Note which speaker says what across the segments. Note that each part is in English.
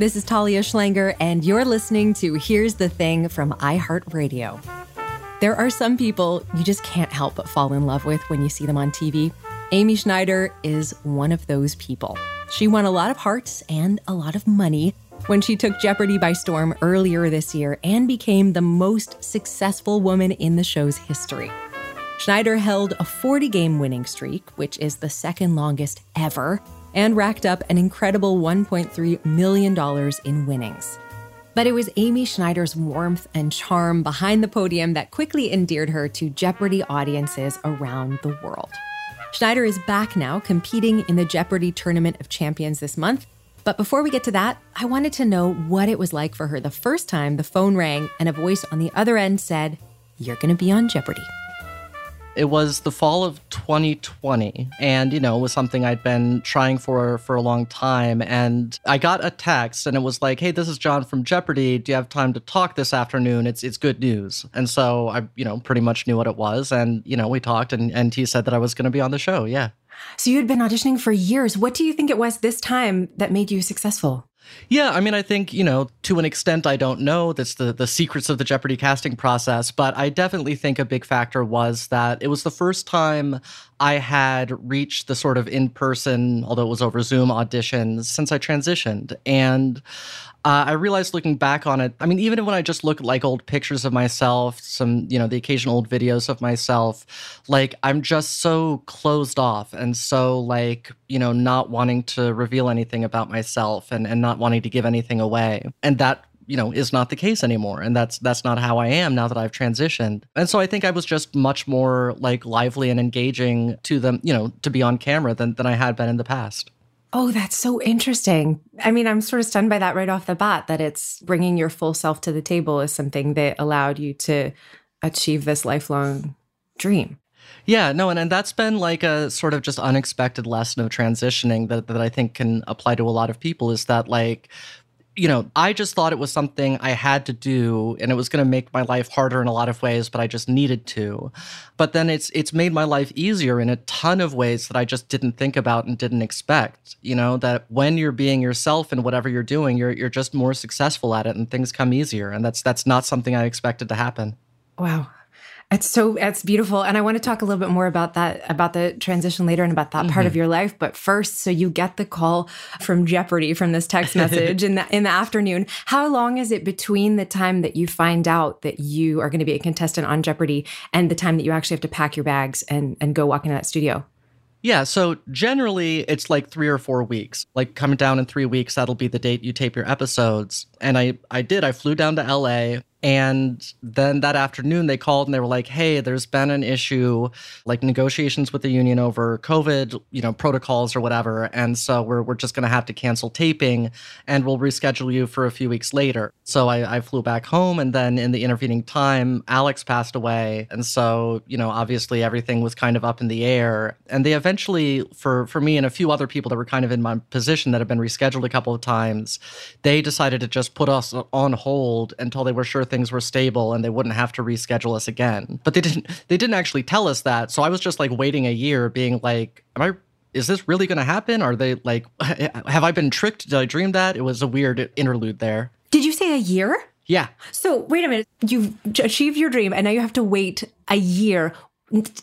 Speaker 1: This is Talia Schlanger, and you're listening to Here's the Thing from iHeartRadio. There are some people you just can't help but fall in love with when you see them on TV. Amy Schneider is one of those people. She won a lot of hearts and a lot of money when she took Jeopardy by storm earlier this year and became the most successful woman in the show's history. Schneider held a 40 game winning streak, which is the second longest ever, and racked up an incredible $1.3 million in winnings. But it was Amy Schneider's warmth and charm behind the podium that quickly endeared her to Jeopardy audiences around the world. Schneider is back now, competing in the Jeopardy Tournament of Champions this month. But before we get to that, I wanted to know what it was like for her the first time the phone rang and a voice on the other end said, You're going to be on Jeopardy!
Speaker 2: It was the fall of 2020, and you know, it was something I'd been trying for for a long time. And I got a text, and it was like, "Hey, this is John from Jeopardy. Do you have time to talk this afternoon? It's it's good news." And so I, you know, pretty much knew what it was, and you know, we talked, and and he said that I was going to be on the show. Yeah.
Speaker 1: So you had been auditioning for years. What do you think it was this time that made you successful?
Speaker 2: Yeah, I mean, I think, you know, to an extent, I don't know. That's the, the secrets of the Jeopardy casting process. But I definitely think a big factor was that it was the first time I had reached the sort of in person, although it was over Zoom auditions, since I transitioned. And uh, I realized looking back on it, I mean, even when I just look at like old pictures of myself, some, you know, the occasional old videos of myself, like I'm just so closed off and so like, you know, not wanting to reveal anything about myself and, and not wanting to give anything away. And that you know is not the case anymore and that's that's not how i am now that i've transitioned and so i think i was just much more like lively and engaging to them you know to be on camera than, than i had been in the past
Speaker 1: Oh, that's so interesting. I mean, I'm sort of stunned by that right off the bat that it's bringing your full self to the table is something that allowed you to achieve this lifelong dream.
Speaker 2: Yeah, no, and, and that's been like a sort of just unexpected lesson of transitioning that, that I think can apply to a lot of people is that like you know, I just thought it was something I had to do and it was going to make my life harder in a lot of ways, but I just needed to. But then it's it's made my life easier in a ton of ways that I just didn't think about and didn't expect. You know, that when you're being yourself in whatever you're doing, you're you're just more successful at it and things come easier and that's that's not something I expected to happen.
Speaker 1: Wow. It's so it's beautiful, and I want to talk a little bit more about that about the transition later and about that mm-hmm. part of mm-hmm. your life. But first, so you get the call from Jeopardy from this text message in the in the afternoon. How long is it between the time that you find out that you are going to be a contestant on Jeopardy and the time that you actually have to pack your bags and and go walk into that studio?
Speaker 2: Yeah, so generally it's like three or four weeks. Like coming down in three weeks, that'll be the date you tape your episodes. And I, I did. I flew down to LA And then that afternoon, they called and they were like, "Hey, there's been an issue, like negotiations with the union over COVID, you know, protocols or whatever, and so we're we're just going to have to cancel taping, and we'll reschedule you for a few weeks later." So I, I flew back home, and then in the intervening time, Alex passed away, and so you know, obviously everything was kind of up in the air. And they eventually, for for me and a few other people that were kind of in my position that had been rescheduled a couple of times, they decided to just put us on hold until they were sure things were stable and they wouldn't have to reschedule us again. But they didn't they didn't actually tell us that. So I was just like waiting a year being like, am I is this really going to happen? Are they like have I been tricked? Did I dream that? It was a weird interlude there.
Speaker 1: Did you say a year?
Speaker 2: Yeah.
Speaker 1: So wait a minute. You've achieved your dream and now you have to wait a year.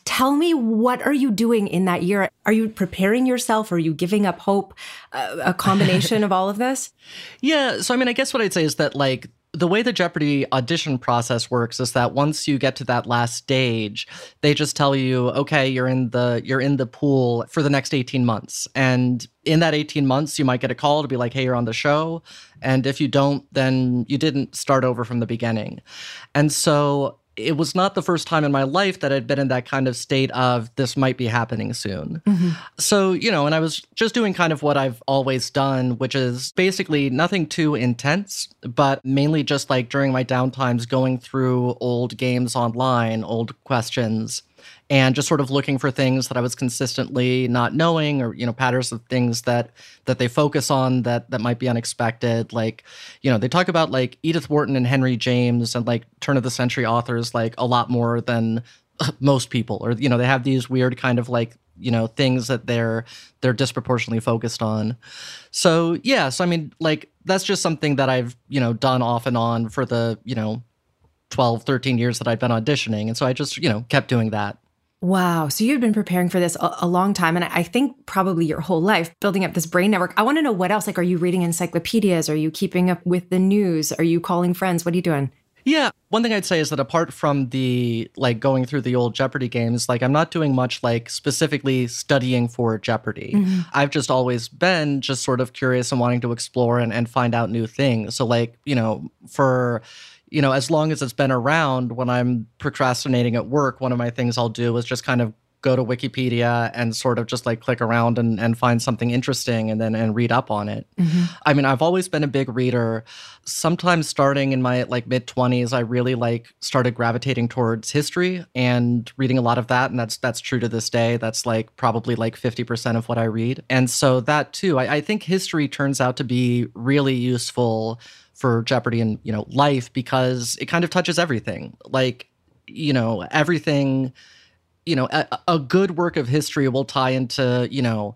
Speaker 1: Tell me, what are you doing in that year? Are you preparing yourself? Are you giving up hope? Uh, a combination of all of this?
Speaker 2: Yeah. So, I mean, I guess what I'd say is that, like, the way the Jeopardy audition process works is that once you get to that last stage, they just tell you, okay, you're in the you're in the pool for the next 18 months. And in that 18 months, you might get a call to be like, hey, you're on the show. And if you don't, then you didn't start over from the beginning. And so it was not the first time in my life that I'd been in that kind of state of this might be happening soon. Mm-hmm. So, you know, and I was just doing kind of what I've always done, which is basically nothing too intense, but mainly just like during my downtimes going through old games online, old questions, and just sort of looking for things that I was consistently not knowing or you know patterns of things that that they focus on that that might be unexpected. Like you know they talk about like Edith Wharton and Henry James and like turn of the century authors like a lot more than most people. Or you know they have these weird kind of like you know things that they're they're disproportionately focused on. So yeah so i mean like that's just something that i've you know done off and on for the you know 12 13 years that i've been auditioning. And so i just you know kept doing that
Speaker 1: Wow. So you've been preparing for this a, a, long time. And I think probably your whole life building up this brain network. I want to know what else. Like, are you reading encyclopedias? Are you keeping up with the news? Are you calling friends? What are you doing?
Speaker 2: Yeah. One thing I'd say is that apart from the like going through the old Jeopardy games, like I'm not doing much like specifically studying for Jeopardy. Mm-hmm. I've just always been just sort of curious and wanting to explore and, and find out new things. So, like, you know, for you know, as long as it's been around, when I'm procrastinating at work, one of my things I'll do is just kind of go to Wikipedia and sort of just like click around and, and find something interesting and then and read up on it. Mm-hmm. I mean, I've always been a big reader. Sometimes starting in my like mid 20s, I really like started gravitating towards history and reading a lot of that. And that's that's true to this day. That's like probably like 50% of what I read. And so that too, I, I think history turns out to be really useful for Jeopardy and you know life because it kind of touches everything. Like you know everything. You know, a, a good work of history will tie into you know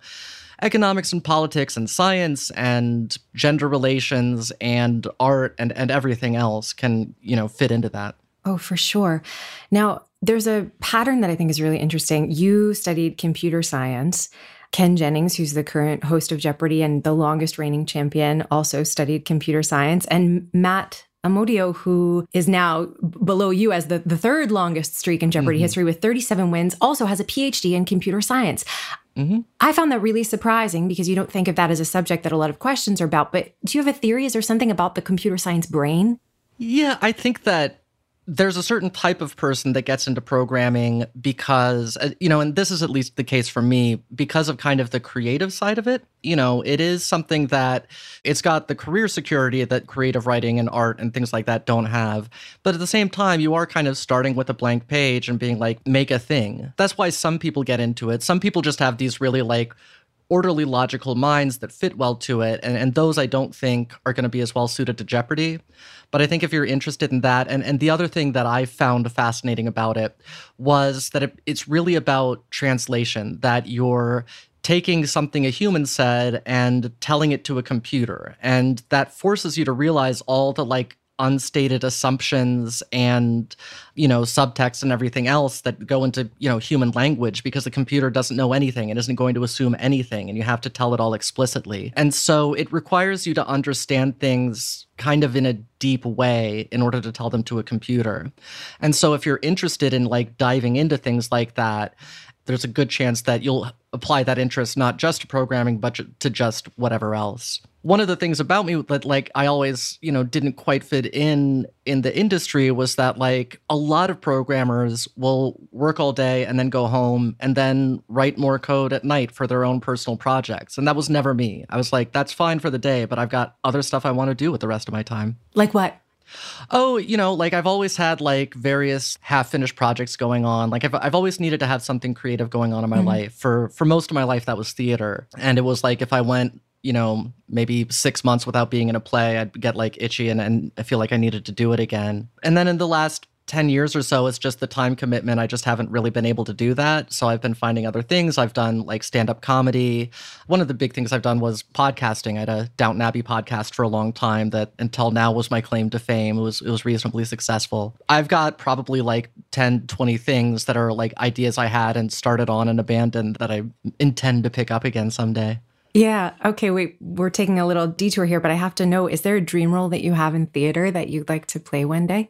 Speaker 2: economics and politics and science and gender relations and art and and everything else can you know fit into that.
Speaker 1: Oh, for sure. Now, there's a pattern that I think is really interesting. You studied computer science. Ken Jennings, who's the current host of Jeopardy and the longest reigning champion, also studied computer science. And Matt Amodio, who is now below you as the, the third longest streak in Jeopardy mm-hmm. history with 37 wins, also has a PhD in computer science. Mm-hmm. I found that really surprising because you don't think of that as a subject that a lot of questions are about. But do you have a theory? Is there something about the computer science brain?
Speaker 2: Yeah, I think that there's a certain type of person that gets into programming because uh, you know and this is at least the case for me because of kind of the creative side of it you know it is something that it's got the career security that creative writing and art and things like that don't have. But at the same time you are kind of starting with a blank page and being like make a thing. That's why some people get into it. Some people just have these really like orderly logical minds that fit well to it and, and those i don't think are going to be as well suited to jeopardy. But i think if you're interested in that and, and the other thing that i found fascinating about it was that it, it's really about translation that you're taking something a human said and telling it to a computer and that forces you to realize all the like unstated assumptions and you know subtext and everything else that go into you know human language because the computer doesn't know anything and isn't going to assume anything and you have to tell it all explicitly. And so it requires you to understand things kind of in a deep way in order to tell them to a computer. And so if you're interested in like diving into things like that there's a good chance that you'll apply that interest not just to programming, but to just whatever else. One of the things about me that like I always, you know, didn't quite fit in in the industry was that like a lot of programmers will work all day and then go home and then write more code at night for their own personal projects. And that was never me. I was like, that's fine for the day, but I've got other stuff I want to do with the rest of my time.
Speaker 1: Like what?
Speaker 2: Oh, you know, like I've always had like various half-finished projects going on. Like I've I've always needed to have something creative going on in my mm-hmm. life. For for most of my life that was theater. And it was like if I went you know, maybe six months without being in a play, I'd get like itchy and, and I feel like I needed to do it again. And then in the last 10 years or so, it's just the time commitment. I just haven't really been able to do that. So I've been finding other things. I've done like stand up comedy. One of the big things I've done was podcasting. I had a Downton Abbey podcast for a long time that until now was my claim to fame. It was, it was reasonably successful. I've got probably like 10, 20 things that are like ideas I had and started on and abandoned that I intend to pick up again someday.
Speaker 1: Yeah. Okay. Wait, we're taking a little detour here, but I have to know is there a dream role that you have in theater that you'd like to play one day?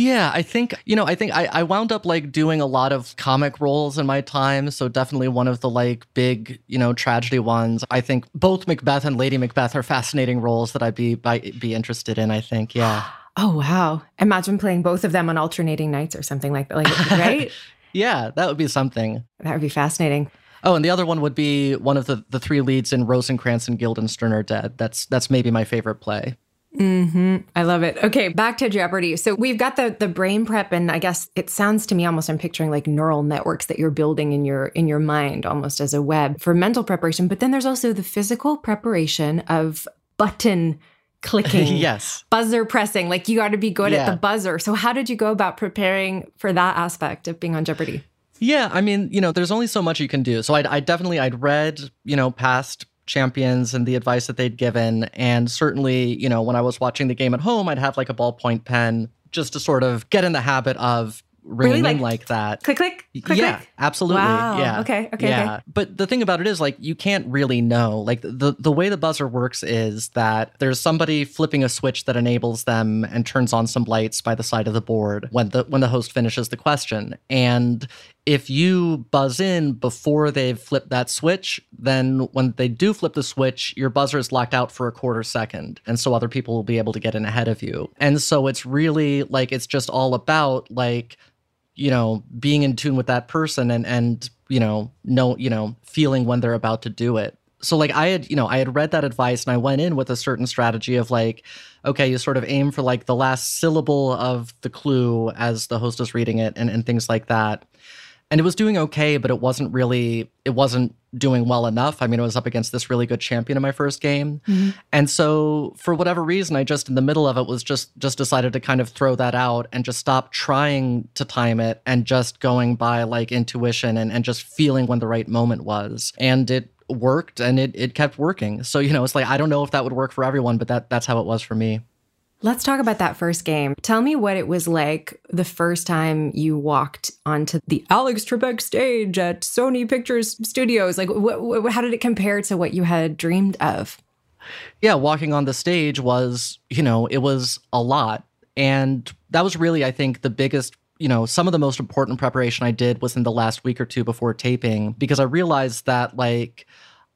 Speaker 2: Yeah, I think, you know, I think I, I wound up like doing a lot of comic roles in my time. So definitely one of the like big, you know, tragedy ones. I think both Macbeth and Lady Macbeth are fascinating roles that I'd be be interested in, I think. Yeah.
Speaker 1: Oh wow. Imagine playing both of them on alternating nights or something like that. Like right?
Speaker 2: yeah, that would be something.
Speaker 1: That would be fascinating.
Speaker 2: Oh, and the other one would be one of the, the three leads in Rosencrantz and Guildenstern are Dead. That's that's maybe my favorite play.
Speaker 1: Mm-hmm. I love it. Okay, back to Jeopardy. So we've got the the brain prep, and I guess it sounds to me almost I'm picturing like neural networks that you're building in your in your mind, almost as a web for mental preparation. But then there's also the physical preparation of button clicking,
Speaker 2: yes,
Speaker 1: buzzer pressing. Like you got to be good yeah. at the buzzer. So how did you go about preparing for that aspect of being on Jeopardy?
Speaker 2: Yeah, I mean, you know, there's only so much you can do. So I, I definitely I'd read, you know, past champions and the advice that they'd given. And certainly, you know, when I was watching the game at home, I'd have like a ballpoint pen just to sort of get in the habit of ringing really? like, like, that.
Speaker 1: Click, click, click.
Speaker 2: Yeah,
Speaker 1: click?
Speaker 2: absolutely.
Speaker 1: Wow.
Speaker 2: Yeah.
Speaker 1: Okay. Okay.
Speaker 2: Yeah.
Speaker 1: Okay.
Speaker 2: But the thing about it is, like, you can't really know. Like, the the way the buzzer works is that there's somebody flipping a switch that enables them and turns on some lights by the side of the board when the when the host finishes the question. And if you buzz in before they've flipped that switch, then when they do flip the switch, your buzzer is locked out for a quarter second. And so other people will be able to get in ahead of you. And so it's really like, it's just all about like, you know, being in tune with that person and, and, you know, know, you know, feeling when they're about to do it. So like I had, you know, I had read that advice and I went in with a certain strategy of like, okay, you sort of aim for like the last syllable of the clue as the host is reading it and, and things like that and it was doing okay, but it wasn't really it wasn't doing well enough. I mean, it was up against this really good champion in my first game. Mm-hmm. And so for whatever reason, I just in the middle of it was just just decided to kind of throw that out and just stop trying to time it and just going by like intuition and, and just feeling when the right moment was. And it worked and it it kept working. So, you know, it's like I don't know if that would work for everyone, but that that's how it was for me.
Speaker 1: Let's talk about that first game. Tell me what it was like the first time you walked onto the Alex Trebek stage at Sony Pictures Studios. Like, how did it compare to what you had dreamed of?
Speaker 2: Yeah, walking on the stage was, you know, it was a lot. And that was really, I think, the biggest, you know, some of the most important preparation I did was in the last week or two before taping because I realized that, like,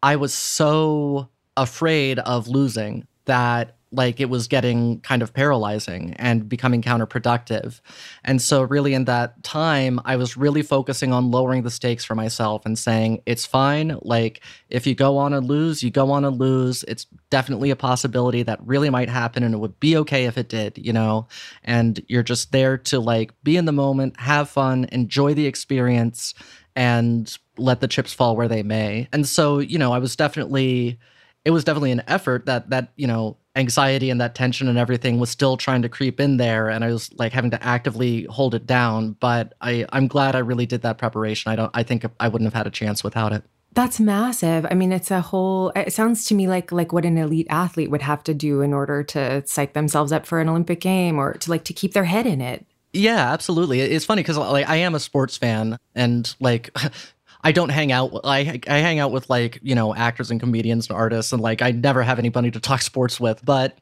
Speaker 2: I was so afraid of losing that like it was getting kind of paralyzing and becoming counterproductive. And so, really, in that time, I was really focusing on lowering the stakes for myself and saying, it's fine. Like, if you go on and lose, you go on and lose. It's definitely a possibility that really might happen, and it would be okay if it did, you know? And you're just there to like be in the moment, have fun, enjoy the experience, and let the chips fall where they may. And so, you know, I was definitely it was definitely an effort that that you know anxiety and that tension and everything was still trying to creep in there and i was like having to actively hold it down but i i'm glad i really did that preparation i don't i think i wouldn't have had a chance without it
Speaker 1: that's massive. I mean, it's a whole it sounds to me like like what an elite athlete would have to do in order to psych themselves up for an Olympic game or to like to keep their head in it.
Speaker 2: Yeah, absolutely. It's funny cuz like I am a sports fan and like I don't hang out. I I hang out with like you know actors and comedians and artists, and like I never have anybody to talk sports with. But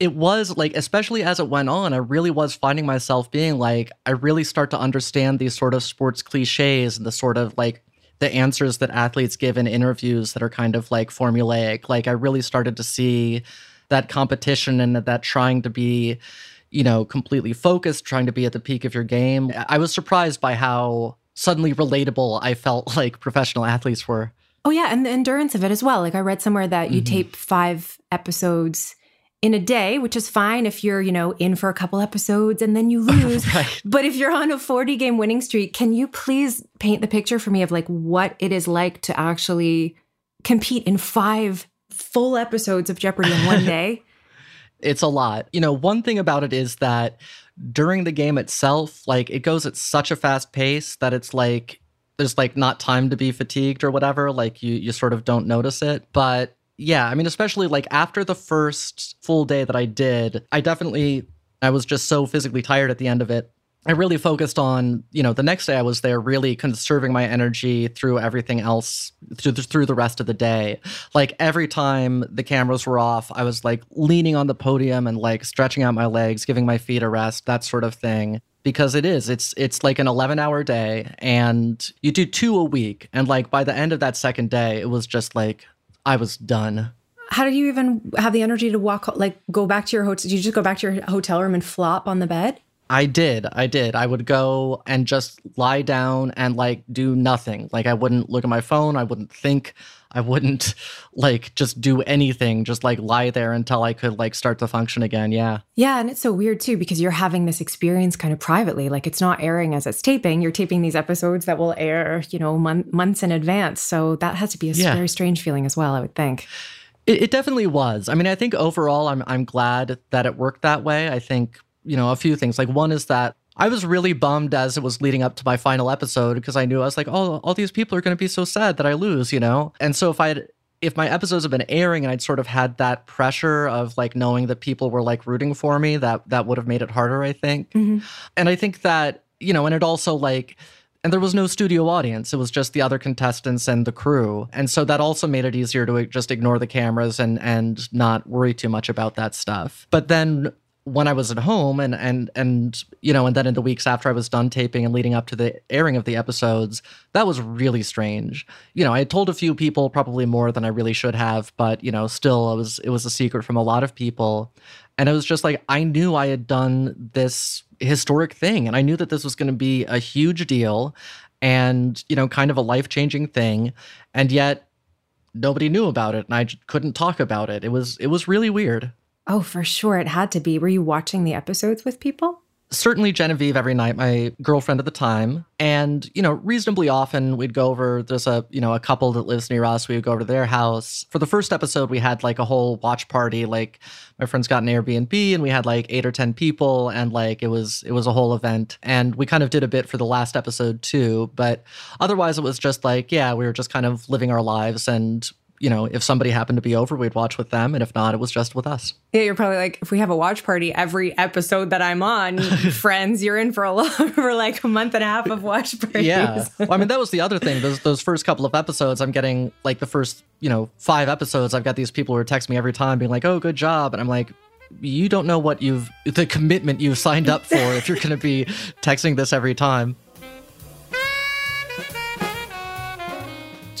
Speaker 2: it was like, especially as it went on, I really was finding myself being like, I really start to understand these sort of sports cliches and the sort of like the answers that athletes give in interviews that are kind of like formulaic. Like I really started to see that competition and that trying to be, you know, completely focused, trying to be at the peak of your game. I was surprised by how suddenly relatable I felt like professional athletes were.
Speaker 1: Oh yeah, and the endurance of it as well. Like I read somewhere that you mm-hmm. tape 5 episodes in a day, which is fine if you're, you know, in for a couple episodes and then you lose. right. But if you're on a 40 game winning streak, can you please paint the picture for me of like what it is like to actually compete in five full episodes of Jeopardy in one day?
Speaker 2: it's a lot. You know, one thing about it is that during the game itself, like it goes at such a fast pace that it's like there's like not time to be fatigued or whatever. Like you you sort of don't notice it. But yeah, I mean, especially like after the first full day that I did, I definitely I was just so physically tired at the end of it. I really focused on, you know, the next day I was there really conserving my energy through everything else through the, through the rest of the day. Like every time the cameras were off, I was like leaning on the podium and like stretching out my legs, giving my feet a rest, that sort of thing because it is it's it's like an 11 hour day and you do two a week and like by the end of that second day it was just like I was done.
Speaker 1: How did you even have the energy to walk, like go back to your hotel? Did you just go back to your hotel room and flop on the bed?
Speaker 2: I did. I did. I would go and just lie down and like do nothing. Like I wouldn't look at my phone. I wouldn't think. I wouldn't like just do anything. Just like lie there until I could like start to function again. Yeah.
Speaker 1: Yeah. And it's so weird too because you're having this experience kind of privately. Like it's not airing as it's taping. You're taping these episodes that will air, you know, mon- months in advance. So that has to be a yeah. very strange feeling as well, I would think.
Speaker 2: It, it definitely was. I mean, I think overall, I'm I'm glad that it worked that way. I think you know, a few things. Like one is that I was really bummed as it was leading up to my final episode because I knew I was like, oh, all these people are going to be so sad that I lose, you know? And so if I had, if my episodes had been airing and I'd sort of had that pressure of like knowing that people were like rooting for me, that that would have made it harder, I think. Mm-hmm. And I think that, you know, and it also like, and there was no studio audience. It was just the other contestants and the crew. And so that also made it easier to just ignore the cameras and and not worry too much about that stuff. But then when I was at home and and and you know, and then in the weeks after I was done taping and leading up to the airing of the episodes, that was really strange. You know, I had told a few people, probably more than I really should have, but you know, still it was it was a secret from a lot of people. And it was just like I knew I had done this historic thing and I knew that this was going to be a huge deal and, you know, kind of a life-changing thing. And yet nobody knew about it and I couldn't talk about it. It was it was really weird.
Speaker 1: Oh, for sure. It had to be. Were you watching the episodes with people?
Speaker 2: Certainly Genevieve every night, my girlfriend at the time. And, you know, reasonably often we'd go over, there's a, you know, a couple that lives near us. We would go over to their house. For the first episode, we had like a whole watch party. Like my friends got an Airbnb and we had like eight or 10 people. And like it was, it was a whole event. And we kind of did a bit for the last episode too. But otherwise it was just like, yeah, we were just kind of living our lives and you know, if somebody happened to be over, we'd watch with them. And if not, it was just with us.
Speaker 1: Yeah, you're probably like, if we have a watch party every episode that I'm on, friends, you're in for a lot for like a month and a half of watch parties.
Speaker 2: Yeah. Well, I mean, that was the other thing. Those those first couple of episodes, I'm getting like the first, you know, five episodes, I've got these people who are texting me every time being like, oh, good job. And I'm like, you don't know what you've the commitment you've signed up for if you're going to be texting this every time.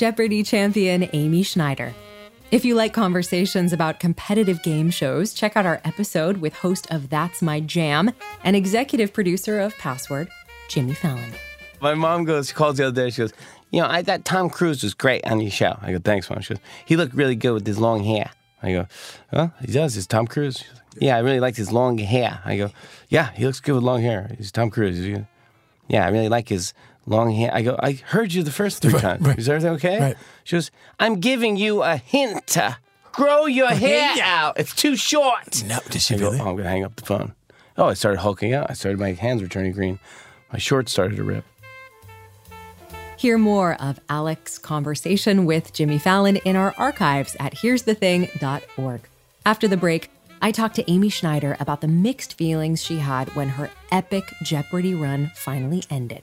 Speaker 3: Jeopardy champion Amy Schneider. If you like conversations about competitive game shows, check out our episode with host of That's My Jam and executive producer of Password, Jimmy Fallon.
Speaker 4: My mom goes, she calls the other day, she goes, You know, I thought Tom Cruise was great on your show. I go, Thanks, mom. She goes, He looked really good with his long hair. I go, Well, he does. It's Tom Cruise. yeah, I really liked his long hair. I go, Yeah, he looks good with long hair. He's Tom Cruise. Yeah, I really like his long hair. I go, I heard you the first three times. Right. Is everything okay? Right. She goes, I'm giving you a hint. Grow your oh, hair out. It's too short.
Speaker 5: No, did she I really?
Speaker 4: Go, oh, I'm going to hang up the phone. Oh, I started hulking out. I started, my hands were turning green. My shorts started to rip.
Speaker 3: Hear more of Alex's conversation with Jimmy Fallon in our archives at here'sthething.org. After the break, I talked to Amy Schneider about the mixed feelings she had when her epic Jeopardy run finally ended.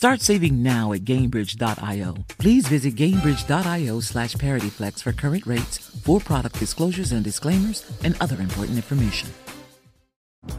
Speaker 5: Start saving now at Gainbridge.io. Please visit Gainbridge.io slash ParityFlex for current rates, for product disclosures and disclaimers, and other important information.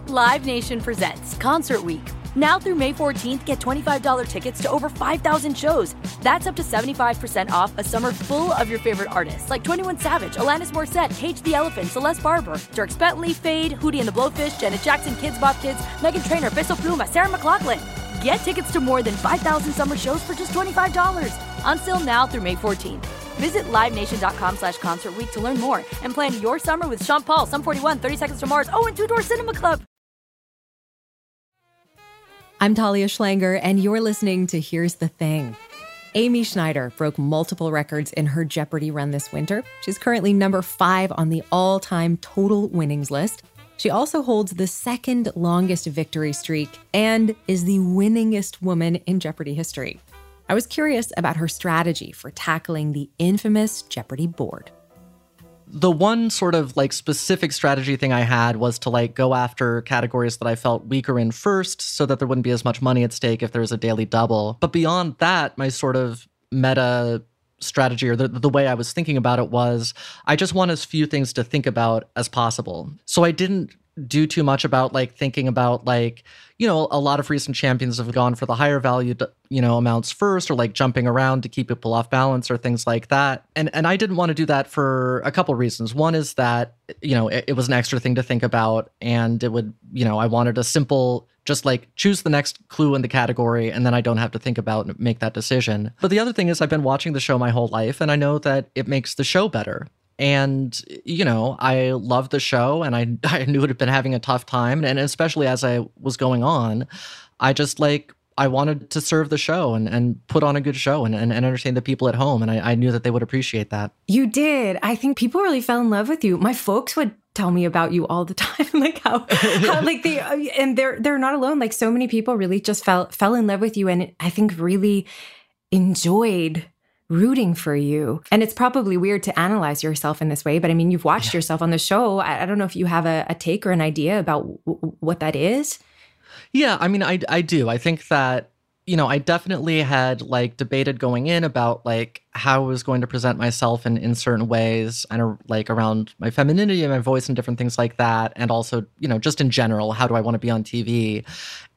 Speaker 6: Live Nation presents Concert Week. Now through May 14th, get $25 tickets to over 5,000 shows. That's up to 75% off a summer full of your favorite artists like 21 Savage, Alanis Morissette, Cage the Elephant, Celeste Barber, Dierks Bentley, Feid, Hootie and the Blowfish, Janet Jackson, Kidz Bop Kids, Meghan Trainor, Peso Pluma, Sarah McLachlan. Get tickets to more than 5,000 summer shows for just $25. Until now through May 14th. Visit LiveNation.com slash Concert to learn more and plan your summer with Sean Paul, Sum 41, 30 Seconds to Mars, oh, and Two Door Cinema Club.
Speaker 3: I'm Talia Schlanger, and you're listening to Here's the Thing. Amy Schneider broke multiple records in her Jeopardy run this winter. She's currently number five on the all time total winnings list. She also holds the second longest victory streak and is the winningest woman in Jeopardy history. I was curious about her strategy for tackling the infamous Jeopardy board.
Speaker 2: the one sort of like specific strategy thing I had was to like go after categories that I felt weaker in first so that there wouldn't be as much money at stake if there was a daily double. But beyond that, my sort of meta strategy or the, the way I was thinking about it was I just want as few things to think about as possible. So I didn't do too much about like thinking about like you know a lot of recent champions have gone for the higher value you know amounts first or like jumping around to keep people off balance or things like that and and I didn't want to do that for a couple reasons one is that you know it, it was an extra thing to think about and it would you know I wanted a simple just like choose the next clue in the category and then I don't have to think about and make that decision. But the other thing is I've been watching the show my whole life and I know that it makes the show better. And you know, I loved the show and I I knew it had been having a tough time and especially as I was going on, I just like I wanted to serve the show and, and put on a good show and, and, entertain the people at home. And I, I knew that they would appreciate that.
Speaker 1: You did. I think people really fell in love with you. My folks would tell me about you all the time like how, how like they uh, and they're they're not alone like so many people really just fell fell in love with you and i think really enjoyed rooting for you and it's probably weird to analyze yourself in this way but i mean you've watched yeah. yourself on the show I, I, don't know if you have a, a take or an idea about w- what that is
Speaker 2: yeah i mean i i do i think that you know, I definitely had like debated going in about like how I was going to present myself in, in certain ways and uh, like around my femininity and my voice and different things like that. And also, you know, just in general, how do I want to be on TV?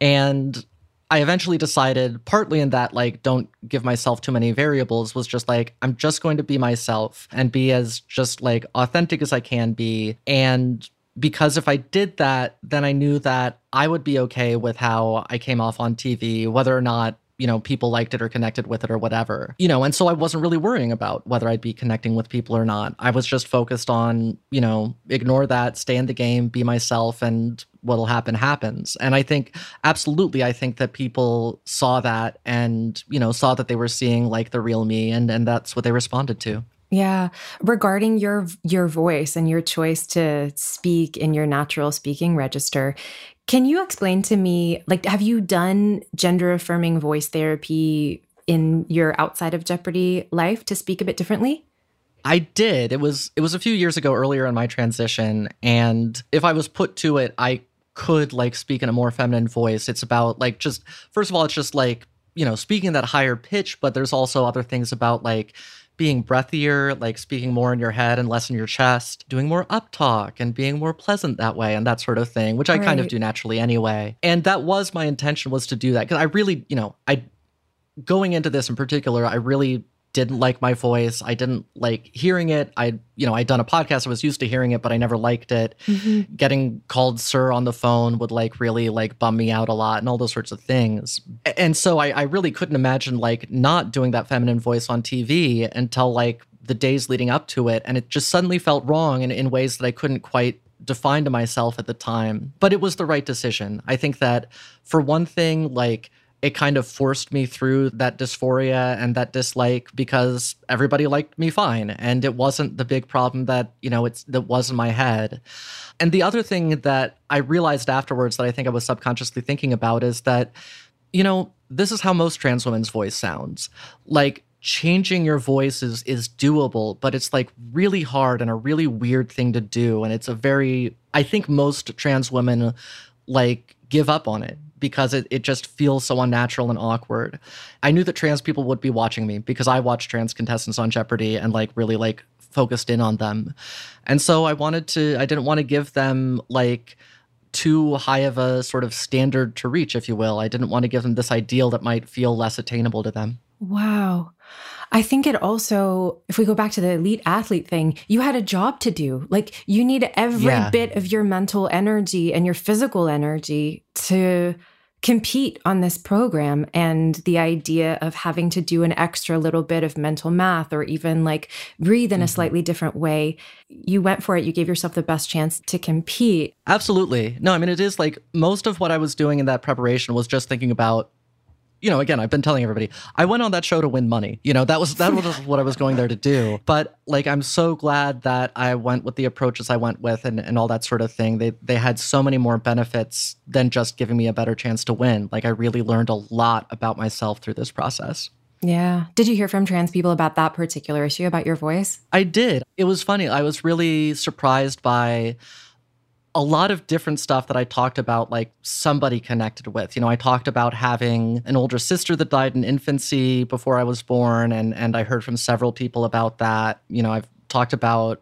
Speaker 2: And I eventually decided, partly in that, like, don't give myself too many variables, was just like, I'm just going to be myself and be as just like authentic as I can be. And because if I did that, then I knew that I would be okay with how I came off on TV, whether or not you know people liked it or connected with it or whatever you know and so i wasn't really worrying about whether i'd be connecting with people or not i was just focused on you know ignore that stay in the game be myself and what'll happen happens. And I think absolutely I think that people saw that and, you know, saw that they were seeing like the real me and and that's what they responded to.
Speaker 1: Yeah, regarding your your voice and your choice to speak in your natural speaking register, can you explain to me like have you done gender affirming voice therapy in your outside of Jeopardy life to speak a bit differently?
Speaker 2: I did. It was it was a few years ago earlier in my transition and if I was put to it, I could like speak in a more feminine voice. It's about like just first of all it's just like, you know, speaking that higher pitch, but there's also other things about like being breathier, like speaking more in your head and less in your chest, doing more up talk and being more pleasant that way and that sort of thing, which I right. kind of do naturally anyway. And that was my intention was to do that because I really, you know, I going into this in particular, I really didn't like my voice. I didn't like hearing it. I, you know, I'd done a podcast. I was used to hearing it, but I never liked it. Mm-hmm. Getting called sir on the phone would like really like bum me out a lot and all those sorts of things. And so I, I really couldn't imagine like not doing that feminine voice on TV until like the days leading up to it. And it just suddenly felt wrong in, in ways that I couldn't quite define to myself at the time. But it was the right decision. I think that for one thing, like, it kind of forced me through that dysphoria and that dislike because everybody liked me fine. And it wasn't the big problem that you know it's that was in my head. And the other thing that i realized afterwards that i think i was subconsciously thinking about is that you know this is how most trans women's voice sounds. Like changing your voice is is doable but it's like really hard and a really weird thing to do. And it's a very i think most trans women like give up on it because it, it just feels so unnatural and awkward. I knew that trans people would be watching me because I watched trans contestants on Jeopardy and like really like focused in on them. And so I wanted to I didn't want to give them like too high of a sort of standard to reach, if you will. I didn't want to give them this ideal that might feel less attainable to them.
Speaker 1: Wow. I think it also, if we go back to the elite athlete thing, you had a job to do. Like you need every yeah. bit of your mental energy and your physical energy to compete on this program and the idea of having to do an extra little bit of mental math or even like breathe in mm-hmm. a slightly different way you went for it. You gave yourself the best chance to compete.
Speaker 2: Absolutely. No i mean it is like most of what i was doing in that preparation was just thinking about you know, again, I've been telling everybody, I went on that show to win money. You know, that was that was what I was going there to do. But like I'm so glad that I went with the approaches I went with and, and all that sort of thing. They they had so many more benefits than just giving me a better chance to win. Like I really learned a lot about myself through this process.
Speaker 1: Yeah. Did you hear from trans people about that particular issue about your voice?
Speaker 2: I did. It was funny. I was really surprised by a lot of different stuff that I talked about, like somebody connected with. You know, I talked about having an older sister that died in infancy before I was born, and and I heard from several people about that. You know, I've talked about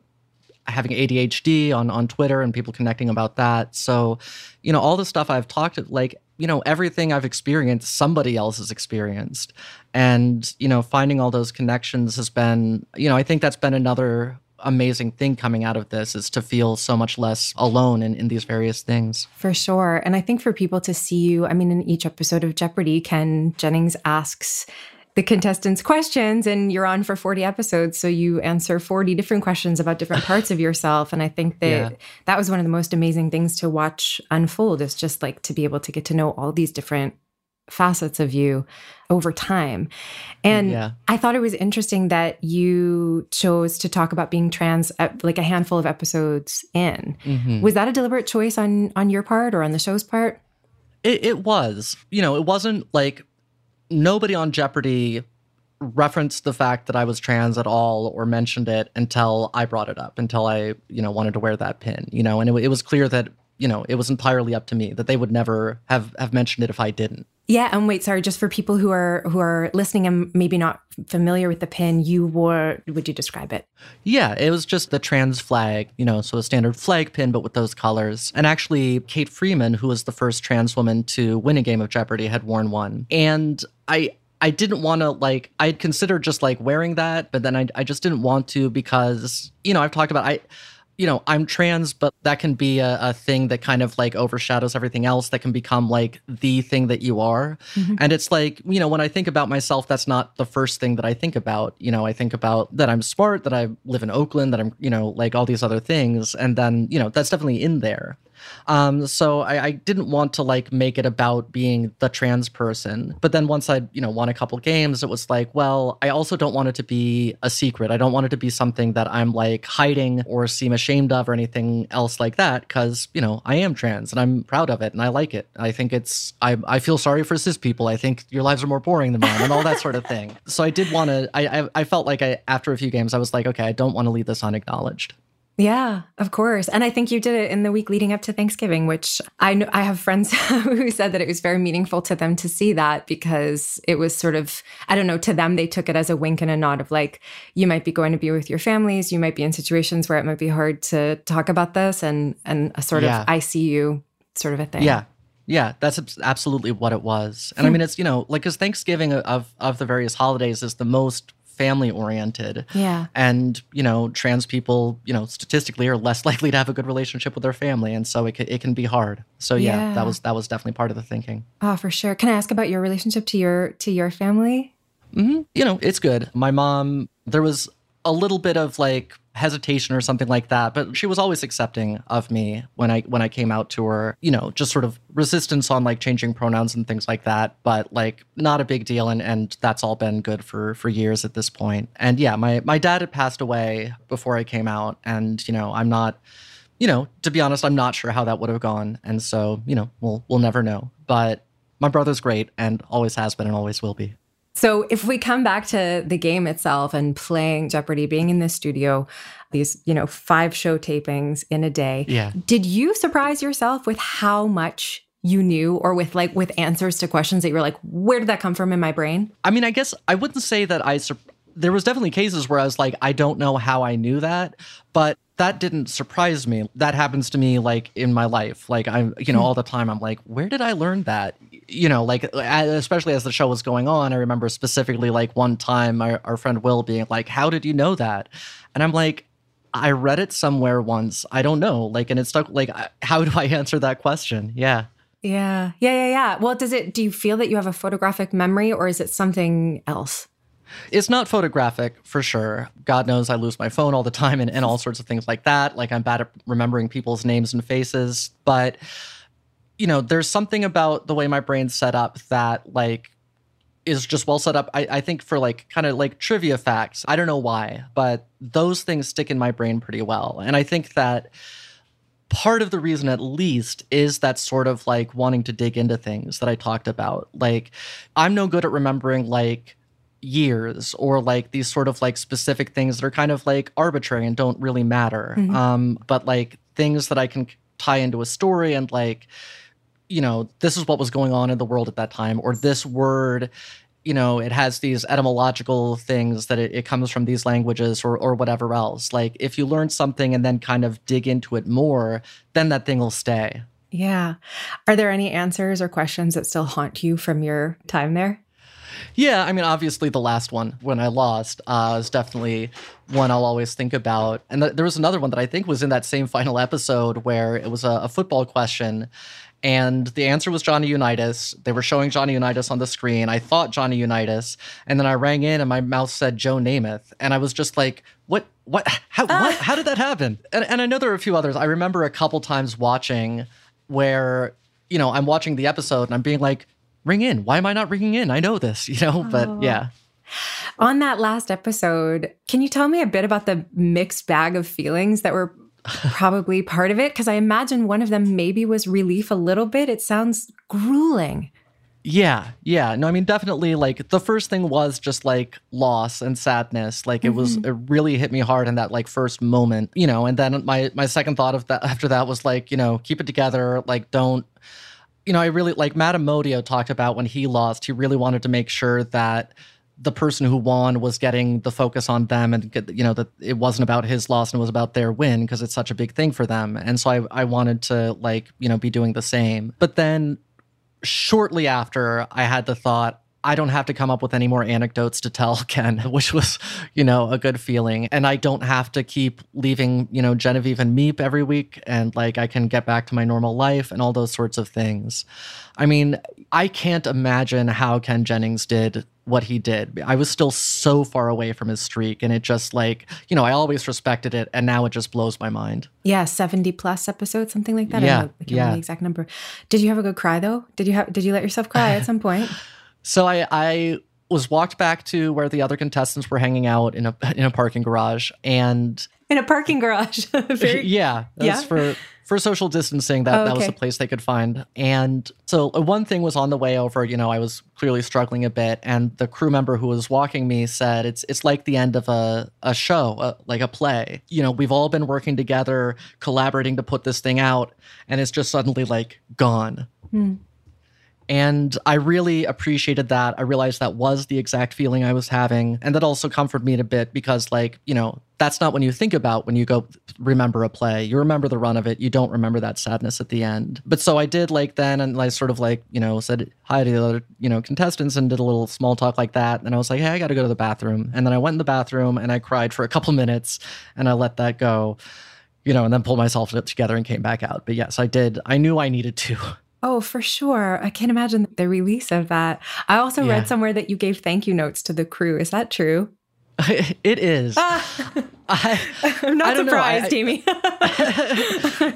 Speaker 2: having ADHD on on Twitter and people connecting about that. So, you know, all the stuff I've talked like you know everything I've experienced, somebody else has experienced, and you know, finding all those connections has been, you know, I think that's been another amazing thing coming out of this is to feel so much less alone in, in these various things.
Speaker 1: For sure. And I think for people to see you, I mean, in each episode of Jeopardy, Ken Jennings asks the contestants questions and you're on for 40 episodes so you answer 40 different questions about different parts of yourself and i think that yeah. that was one of the most amazing things to watch unfold is just like to be able to get to know all these different facets of you over time. And yeah. I thought it was interesting that you chose to talk about being trans at like a handful of episodes in. Mm-hmm. Was that a deliberate choice on on your part or on the show's part?
Speaker 2: It, it was. You know, it wasn't like nobody on Jeopardy referenced the fact that I was trans at all or mentioned it until I brought it up, until I, you know, wanted to wear that pin, you know, and it, it was clear that, you know, it was entirely up to me that they would never have, have mentioned it if I didn't.
Speaker 1: Yeah, and wait, sorry, just for people who are who are listening and maybe not familiar with the pin, you wore would you describe it?
Speaker 2: Yeah, it was just the trans flag, you know, so a standard flag pin but with those colors. And actually Kate Freeman, who was the first trans woman to win a game of Jeopardy, had worn one. And I I didn't want to like I'd considered just like wearing that, but then I I just didn't want to because, you know, I've talked about I you know, I'm trans, but that can be a, a, thing that kind of like overshadows everything else that can become like the thing that you are. Mm-hmm. And it's like, you know, when I think about myself, that's not the first thing that I think about. You know, I think about that I'm smart, that I live in Oakland, that I'm, you know, like all these other things. And then, you know, that's definitely in there. Um, so I, I, didn't want to like make it about being the trans person. But then once I, you know, won a couple games, it was like, well, I also don't want it to be a secret. I don't want it to be something that I'm like hiding or seem ashamed of or anything else like that. Cause, you know, I am trans and I'm proud of it and I like it. I think it's, I, I feel sorry for cis people. I think your lives are more boring than mine and all that sort of thing. So I did want to, I, I, I felt like I, after a few games, I was like, okay, I don't want to leave this unacknowledged.
Speaker 1: Yeah, of course. And I think you did it in the week leading up to Thanksgiving, which I know I have friends who said that it was very meaningful to them to see that because it was sort of, I don't know, to them, they took it as a wink and a nod of like, you might be going to be with your families. You might be in situations where it might be hard to talk about this and, and a sort yeah. of I see you sort of a thing.
Speaker 2: Yeah. Yeah, that's absolutely what it was. And I hmm. mean, it's, you know, like, because Thanksgiving of, of the various holidays is the most family oriented.
Speaker 1: Yeah.
Speaker 2: And, you know, trans people, you know, statistically are less likely to have a good relationship with their family. And so it can, it can be hard. So yeah, yeah, that was, that was definitely part of the thinking.
Speaker 1: Oh, for sure. Can I ask about your relationship to your, to your family?
Speaker 2: Mm-hmm. You know, it's good. My mom, there was a little bit of like hesitation or something like that but she was always accepting of me when i when i came out to her you know just sort of resistance on like changing pronouns and things like that but like not a big deal and and that's all been good for for years at this point. And yeah my my dad had passed away before i came out and you know i'm not you know to be honest i'm not sure how that would have gone and so you know we'll we'll never know. But my brother's great and always has been and always will be
Speaker 1: so if we come back to the game itself and playing Jeopardy, being in the studio, these, you know, five show tapings in a day.
Speaker 2: Yeah.
Speaker 1: Did you surprise yourself with how much you knew or with like with answers to questions that you were like, where did that come from in my brain?
Speaker 2: I mean, I guess I wouldn't say that I sur- there was definitely cases where I was like, I don't know how I knew that, but that didn't surprise me. That happens to me like in my life. Like I'm, you know, hmm. all the time I'm like, where did I learn that? You know, like especially as the show was going on, I remember specifically like one time our, our friend Will being like, how did you know that? And I'm like, I read it somewhere once. I don't know. Like, and it stuck. Like, how do I answer that question? Yeah.
Speaker 1: Yeah. Yeah. Yeah. Yeah. Well, does it, do you feel that you have a photographic memory or is it something else?
Speaker 2: It's not photographic for sure. God knows I lose my phone all the time and, and all sorts of things like that. Like I'm bad at remembering people's names and faces. But, you know, there's something about the way my brain's set up that like is just well set up. I, I think for like kind of like trivia facts. I don't know why, but those things stick in my brain pretty well. And I think that part of the reason at least is that sort of like wanting to dig into things that I talked about. Like I'm no good at remembering like years or like these sort of like specific things that are kind of like arbitrary and don't really matter. Mm-hmm. Um, but like things that I can tie into a story and like, you know, this is what was going on in the world at that time, or this word, you know, it has these etymological things that it, it comes from these languages or or whatever else. Like if you learn something and then kind of dig into it more, then that thing will stay.
Speaker 1: Yeah. Are there any answers or questions that still haunt you from your time there?
Speaker 2: Yeah, I mean, obviously, the last one when I lost uh, is definitely one I'll always think about. And th- there was another one that I think was in that same final episode where it was a, a football question. And the answer was Johnny Unitas. They were showing Johnny Unitas on the screen. I thought Johnny Unitas, and then I rang in, and my mouth said Joe Namath, and I was just like, "What? What? How? Uh. What? How did that happen?" And, and I know there are a few others. I remember a couple times watching where you know I'm watching the episode and I'm being like, ring in. Why am I not ringing in? I know this, you know, but oh. yeah.
Speaker 1: On that last episode, can you tell me a bit about the mixed bag of feelings that were probably part of it? Because I imagine one of them maybe was relief a little bit. It sounds grueling.
Speaker 2: Yeah, yeah. No, I mean definitely like the first thing was just like loss and sadness. Like it mm-hmm. was it really hit me hard in that like first moment, you know, and then my my second thought of that after that was like, you know, keep it together, like don't you know, I really like Matt Amodio talked about when he lost, he really wanted to make sure that the person who won was getting the focus on them and you know that it wasn't about his loss and it was about their win because it's such a big thing for them. And so I, I wanted to like you know be doing the same. But then shortly after i had the thought I don't have to come up with any more anecdotes to tell Ken, which was, you know, a good feeling. And I don't have to keep leaving, you know, Genevieve and Meep every week. And like I can get back to my normal life and all those sorts of things. I mean, I can't imagine how Ken Jennings did what he did. I was still so far away from his streak. And it just like, you know, I always respected it. And now it just blows my mind.
Speaker 1: Yeah, 70 plus episodes, something like that.
Speaker 2: Yeah,
Speaker 1: I, know, I can't
Speaker 2: yeah.
Speaker 1: remember the exact number. Did you have a good cry though? Did you have did you let yourself cry at some point?
Speaker 2: So I, I was walked back to where the other contestants were hanging out in a in a parking garage, and
Speaker 1: In a parking garage. Very
Speaker 2: yeah, that was
Speaker 1: Yeah?
Speaker 2: for for social distancing. That
Speaker 1: Oh,
Speaker 2: that was the place they could find. And so uh, one thing was on the way over. You know, I was clearly struggling a bit, and the crew member who was walking me said, "It's it's like the end of a a show, uh like a play. You know, we've all been working together, collaborating to put this thing out, and it's just suddenly like gone." And I really appreciated that. I realized that was the exact feeling I was having. And that also comforted me a bit because, like, you know, that's not when you think about when you go remember a play. You remember the run of it. You don't remember that sadness at the end. But so I did like then and I sort of like, you know, said hi to the other, you know, contestants and did a little small talk like that. And I was like, hey, I got to go to the bathroom. And then I went in the bathroom and I cried for a couple minutes and I let that go, you know, and then pulled myself together and came back out. But yes, I did. I knew I needed to.
Speaker 1: Oh, for sure. I can't imagine the release of that. I also
Speaker 2: Yeah.
Speaker 1: read somewhere that you gave thank you notes to the crew. Is that true?
Speaker 2: it is. I,
Speaker 1: not
Speaker 2: I know. I-
Speaker 1: surprised, Amy.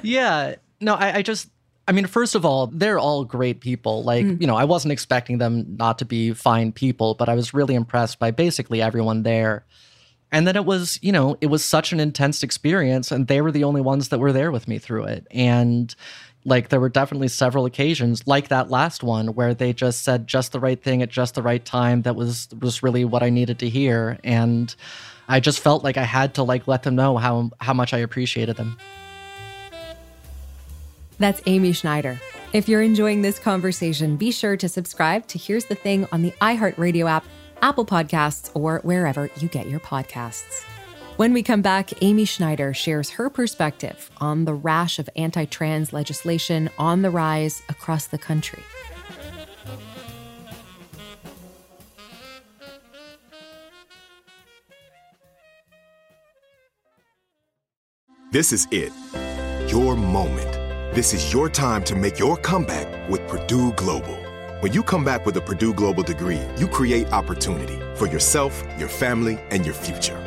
Speaker 2: yeah. No, I, I just, I mean, first of all, they're all great people. Like,
Speaker 1: Mm.
Speaker 2: you know, I wasn't expecting them not to be fine people, but I was really impressed by basically everyone there. And then it was, you know, it was such an intense experience, and they were the only ones that were there with me through it. And like, there were definitely several occasions, like that last one, where they just said just the right thing at just the right time. That was was really what I needed to hear, and I just felt like I had to like let them know how how much I appreciated them.
Speaker 3: That's Amy Schneider. If you're enjoying this conversation, be sure to subscribe to Here's the Thing on the iHeartRadio app, Apple Podcasts, or wherever you get your podcasts. When we come back, Amy Schneider shares her perspective on the rash of anti trans legislation on the rise across the country.
Speaker 7: This is it. Your moment. This is your time to make your comeback with Purdue Global. When you come back with a Purdue Global degree, you create opportunity for yourself, your family, and your future.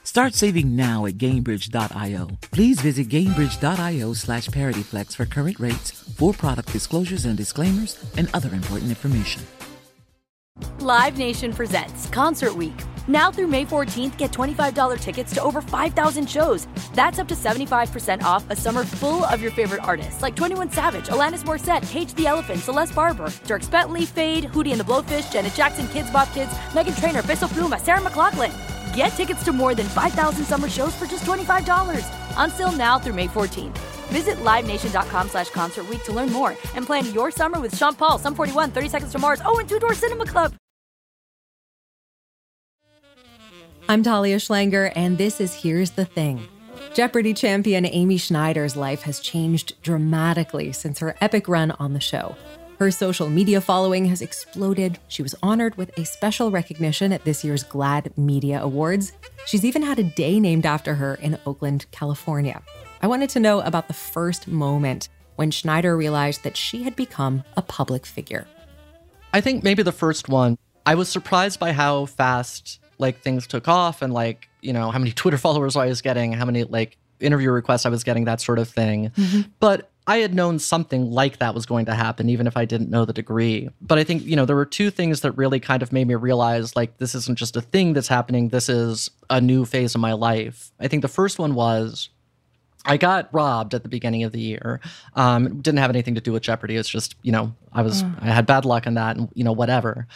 Speaker 5: Start saving now at Gainbridge.io. Please visit Gainbridge.io slash ParityFlex for current rates, for product disclosures and disclaimers, and other important information.
Speaker 6: Live Nation presents Concert Week. Now through May 14th, get $25 tickets to over 5,000 shows. That's up to 75% off a summer full of your favorite artists like 21 Savage, Alanis Morissette, Cage the Elephant, Celeste Barber, Dierks Bentley, Feid, Hootie and the Blowfish, Janet Jackson, Kidz Bop Kids, Meghan Trainor, Peso Pluma, Sarah McLachlan. Get tickets to more than 5,000 summer shows for just $25. Until now through May 14th. Visit LiveNation.com slash Concert to learn more and plan your summer with Sean Paul, Sum 41, 30 Seconds to Mars, oh, and Two Door Cinema Club.
Speaker 3: I'm Talia Schlanger, and this is Here's the Thing. Jeopardy champion Amy Schneider's life has changed dramatically since her epic run on the show. Her social media following has exploded. She was honored with a special recognition at this year's GLAAD Media Awards. She's even had a day named after her in Oakland, California. I wanted to know about the first moment when Schneider realized that she had become a public figure.
Speaker 2: I think maybe the first one, I was surprised by how fast like things took off and like, you know, how many Twitter followers I was getting, how many like interview requests I was getting, that sort of thing. Mm-hmm. But I had known something like that was going to happen, even if I didn't know the degree. But I think, you know, there were two things that really kind of made me realize like, this isn't just a thing that's happening, this is a new phase of my life. I think the first one was I got robbed at the beginning of the year. Um, didn't have anything to do with Jeopardy. It's just, you know, I was, mm. I had bad luck on that and, you know, whatever.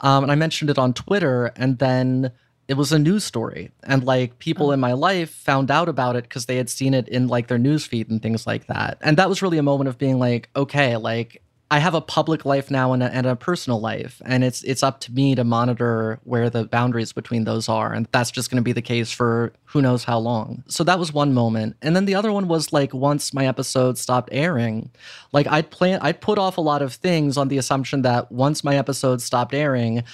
Speaker 2: Um, and I mentioned it on Twitter and then it was a news story. And like people oh. in my life found out about it because they had seen it in like their news feed and things like that. And that was really a moment of being like okay like i have a public life now and a, and a personal life and it's it's up to me to monitor where the boundaries between those are and that's just going to be the case for who knows how long. So that was one moment. And then the other one was like once my episode stopped airing like i'd plan i'd put off a lot of things on the assumption that once my episode stopped airing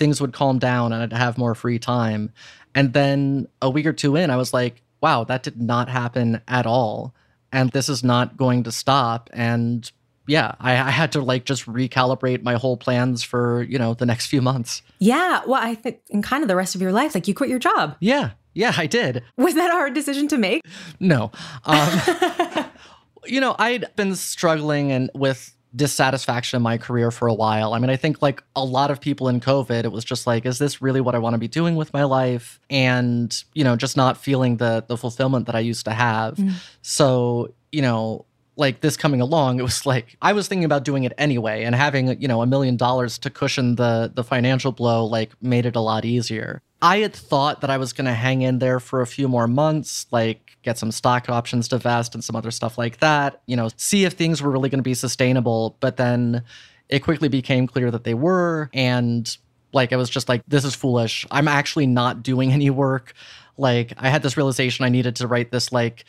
Speaker 2: things would calm down and I'd have more free time. And then a week or two in, I was like, wow, that did not happen at all. And this is not going to stop. And yeah, I, I, had to like just recalibrate my whole plans for, you know, the next few months.
Speaker 1: Yeah. Well, I think in kind of the rest of your life, like you quit your job.
Speaker 2: Yeah. Yeah, I did.
Speaker 1: Was that a hard decision to make?
Speaker 2: No. Um, you know, I'd been struggling and with dissatisfaction in my career for a while. I mean, I think like a lot of people in COVID, it was just like, is this really what I want to be doing with my life? And, you know, just not feeling the the fulfillment that I used to have. Mm. So, you know, like this coming along, it was like I was thinking about doing it anyway and having, you know, a million dollars to cushion the the financial blow like made it a lot easier. I had thought that I was going to hang in there for a few more months, like get some stock options to vest and some other stuff like that, you know, see if things were really going to be sustainable. But then it quickly became clear that they were. And like, I was just like, this is foolish. I'm actually not doing any work. Like, I had this realization I needed to write this, like,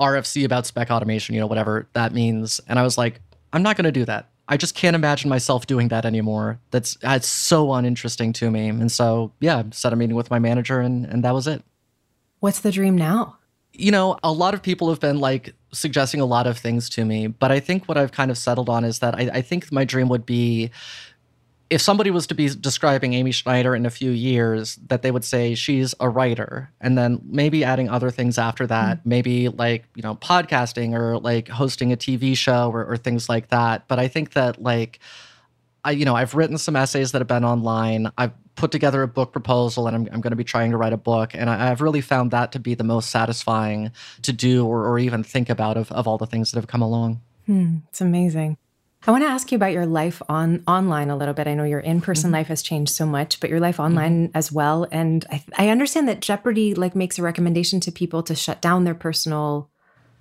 Speaker 2: RFC about spec automation, you know, whatever that means. And I was like, I'm not going to do that. I just can't imagine myself doing that anymore. That's it's so uninteresting to me. And so, yeah, set a meeting with my manager and and that was it.
Speaker 1: What's the dream now?
Speaker 2: You know, a lot of people have been like suggesting a lot of things to me, but I think what I've kind of settled on is that I, I think my dream would be if somebody was to be describing Amy Schneider in a few years, that they would say she's a writer, and then maybe adding other things after that, mm-hmm. maybe like you know podcasting or like hosting a TV show or, or things like that. But I think that like I you know I've written some essays that have been online. I've put together a book proposal, and I'm I'm going to be trying to write a book, and I, have really found that to be the most satisfying to do or, or even think about of of all the things that have come along.
Speaker 1: Hmm, it's amazing. I want to ask you about your life on online a little bit. I know your in-person mm-hmm. life has changed so much, but your life online mm-hmm. as well. And I, I, understand that Jeopardy like makes a recommendation to people to shut down their personal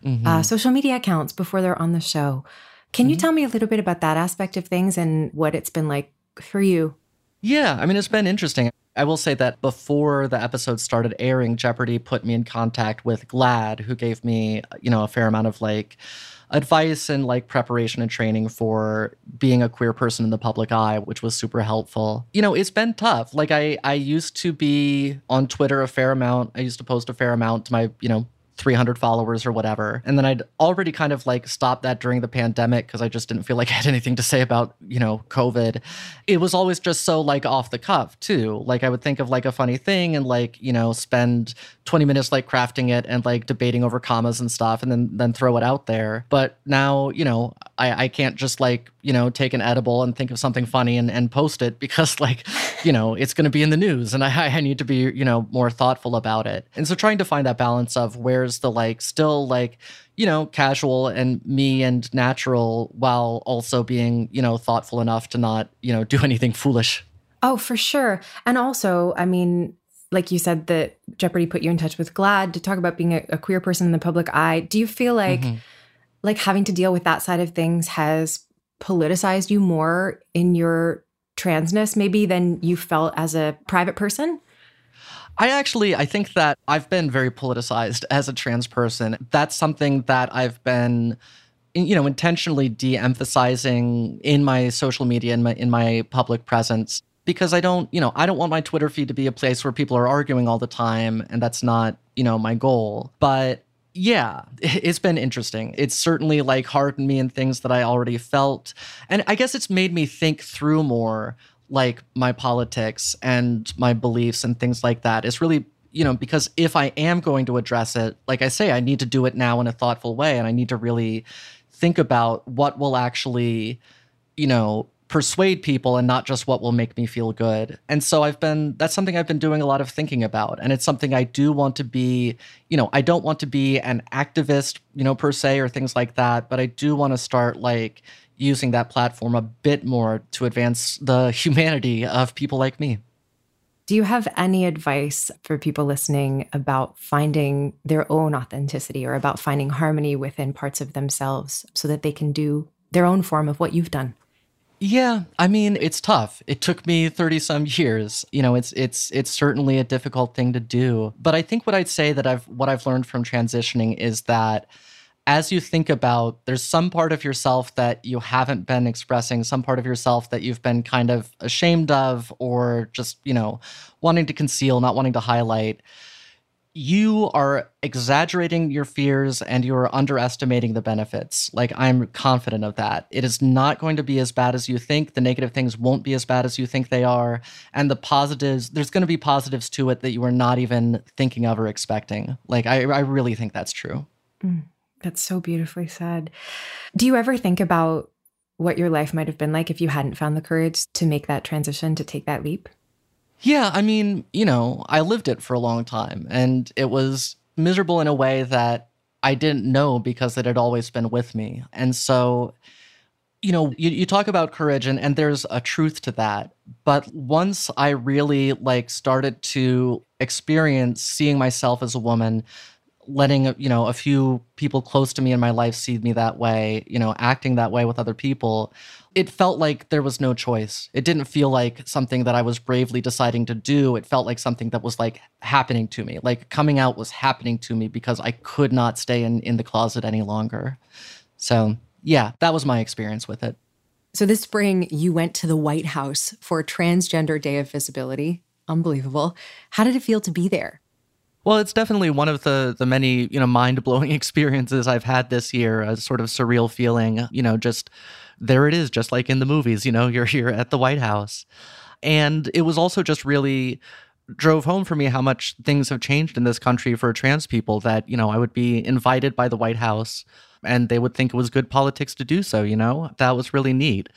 Speaker 1: mm-hmm. uh, social media accounts before they're on the show. Can you mm-hmm. tell me a little bit about that aspect of things and what it's been like for you?
Speaker 2: Yeah, I mean, it's been interesting. I will say that before the episode started airing, Jeopardy put me in contact with GLAAD, who gave me, you know, a fair amount of like advice and like preparation and training for being a queer person in the public eye, which was super helpful. You know, it's been tough. Like I I used to be on Twitter a fair amount. I used to post a fair amount to my, you know, 300 followers or whatever. And then I'd already kind of like stopped that during the pandemic because I just didn't feel like I had anything to say about, you know, COVID. It was always just so like off the cuff too. Like I would think of like a funny thing and like, you know, spend 20 minutes like crafting it and like debating over commas and stuff and then then throw it out there. But now, you know, I, I can't just like, you know, take an edible and think of something funny and, and post it because like, you know, it's going to be in the news and I, I need to be, you know, more thoughtful about it. And so trying to find that balance of where's the like still like, you know, casual and me and natural while also being, you know, thoughtful enough to not, you know, do anything foolish.
Speaker 1: Oh, for sure. And also, I mean, like you said, that Jeopardy put you in touch with GLAAD to talk about being a, a queer person in the public eye. Do you feel like mm-hmm. like having to deal with that side of things has politicized you more in your transness maybe than you felt as a private person?
Speaker 2: I actually I think that I've been very politicized as a trans person. That's something that I've been you know intentionally de-emphasizing in my social media in my in my public presence because I don't, you know, I don't want my Twitter feed to be a place where people are arguing all the time and that's not, you know, my goal. But yeah, it's been interesting. It's certainly like hardened me in things that I already felt. And I guess it's made me think through more like my politics and my beliefs and things like that is really, you know, because if I am going to address it, like I say, I need to do it now in a thoughtful way and I need to really think about what will actually, you know, persuade people and not just what will make me feel good. And so I've been that's something I've been doing a lot of thinking about and it's something I do want to be, you know, I don't want to be an activist, you know, per se or things like that, but I do want to start like using that platform a bit more to advance the humanity of people like me.
Speaker 1: Do you have any advice for people listening about finding their own authenticity or about finding harmony within parts of themselves so that they can do their own form of what you've done?
Speaker 2: Yeah, I mean, it's tough. It took me 30 some years. You know, it's it's it's certainly a difficult thing to do. But I think what I'd say that I've what I've learned from transitioning is that as you think about there's some part of yourself that you haven't been expressing, some part of yourself that you've been kind of ashamed of or just, you know, wanting to conceal, not wanting to highlight you are exaggerating your fears and you're underestimating the benefits. Like, I'm confident of that. It is not going to be as bad as you think. The negative things won't be as bad as you think they are. And the positives, there's going to be positives to it that you were not even thinking of or expecting. Like, I, I really think that's true.
Speaker 1: Mm, that's so beautifully said. Do you ever think about what your life might have been like if you hadn't found the courage to make that transition, to take that leap?
Speaker 2: Yeah, I mean, you know, I lived it for a long time and it was miserable in a way that I didn't know because it had always been with me. And so, you know, you, you talk about courage and, and there's a truth to that. But once I really like started to experience seeing myself as a woman, letting you know a few people close to me in my life see me that way you know acting that way with other people it felt like there was no choice. It didn't feel like something that i was bravely deciding to do. It felt like something that was like happening to me. Like coming out was happening to me because i could not stay in in the closet any longer. So yeah that was my experience with it.
Speaker 1: So this spring you went to the white house for transgender day of visibility. Unbelievable. How did it feel to be there
Speaker 2: well, it's definitely one of the the many you know mind blowing experiences I've had this year. A sort of surreal feeling, you know, just there it is, just like in the movies. You know, you're here at the White House, and it was also just really drove home for me how much things have changed in this country for trans people. That you know, I would be invited by the White House, and they would think it was good politics to do so. You know, that was really neat.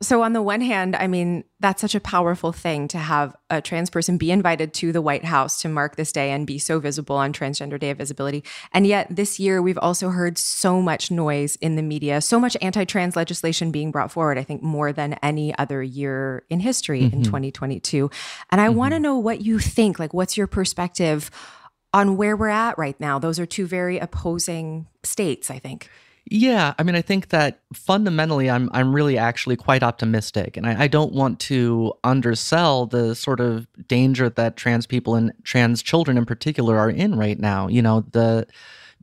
Speaker 1: So, on the one hand, I mean, that's such a powerful thing to have a trans person be invited to the White House to mark this day and be so visible on Transgender Day of Visibility. And yet, this year, we've also heard so much noise in the media, so much anti trans legislation being brought forward, I think more than any other year in history mm-hmm. in 2022. And I mm-hmm. want to know what you think. Like, what's your perspective on where we're at right now? Those are two very opposing states, I think.
Speaker 2: Yeah, I mean, I think that fundamentally, I'm I'm really actually quite optimistic, and I, I, don't want to undersell the sort of danger that trans people and trans children in particular are in right now. You know, the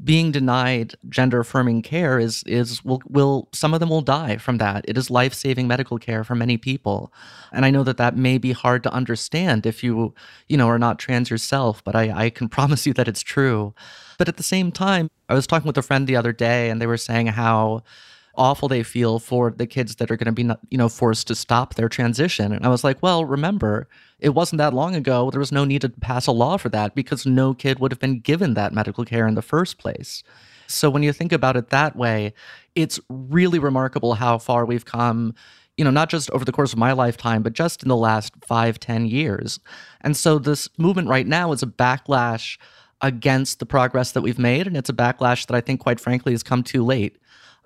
Speaker 2: being denied gender affirming care is is will will some of them will die from that. It is life saving medical care for many people, and I know that that may be hard to understand if you you know are not trans yourself, but I I can promise you that it's true. But at the same time, I was talking with a friend the other day, and they were saying how awful they feel for the kids that are going to be you know forced to stop their transition. And i was like well remember it wasn't that long ago there was no need to pass a law for that because no kid would have been given that medical care in the first place. So when you think about it that way it's really remarkable how far we've come you know not just over the course of my lifetime but just in the last five ten years. And so this movement right now is a backlash against the progress that we've made and it's a backlash that i think quite frankly has come too late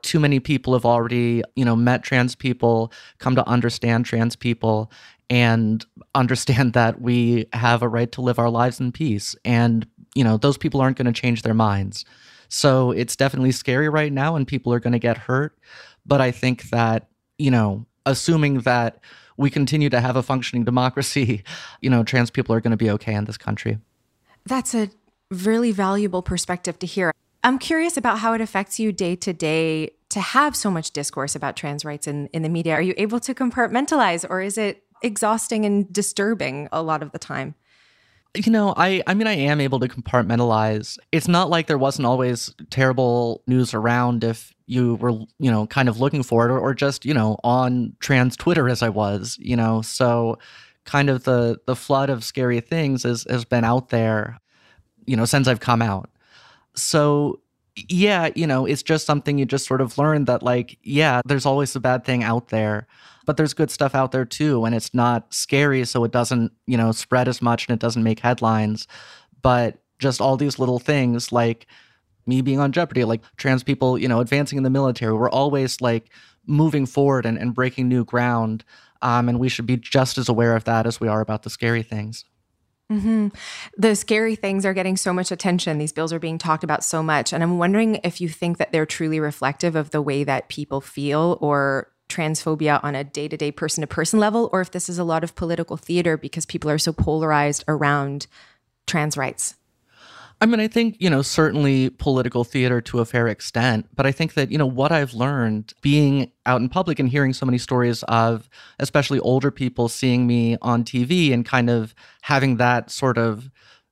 Speaker 2: too many people have already, you know, met trans people, come to understand trans people and understand that we have a right to live our lives in peace and, you know, those people aren't going to change their minds. So it's definitely scary right now and people are going to get hurt, but I think that, you know, assuming that we continue to have a functioning democracy, you know, trans people are going to be okay in this country.
Speaker 1: That's a really valuable perspective to hear. I'm curious about how it affects you day to day to have so much discourse about trans rights in, in the media. Are you able to compartmentalize or is it exhausting and disturbing a lot of the time?
Speaker 2: You know, I I mean I am able to compartmentalize. It's not like there wasn't always terrible news around if you were, you know, kind of looking for it or, or just, you know, on trans Twitter as I was, you know. So kind of the the flood of scary things has has been out there, you know, since I've come out. So yeah, you know, it's just something you just sort of learn that, like, yeah, there's always a bad thing out there, but there's good stuff out there too. And it's not scary, so it doesn't, you know, spread as much and it doesn't make headlines. But just all these little things, like me being on Jeopardy, like trans people, you know, advancing in the military, we're always like moving forward and, and breaking new ground. Um, and we should be just as aware of that as we are about the scary things.
Speaker 1: Mm-hmm. The scary things are getting so much attention. These bills are being talked about so much. And I'm wondering if you think that they're truly reflective of the way that people feel or transphobia on a day to day, person to person level, or if this is a lot of political theater because people are so polarized around trans rights.
Speaker 2: I mean, I think, you know, certainly political theater to a fair extent, but I think that, you know, what I've learned being out in public and hearing so many stories of especially older people seeing me on TV and kind of having that sort of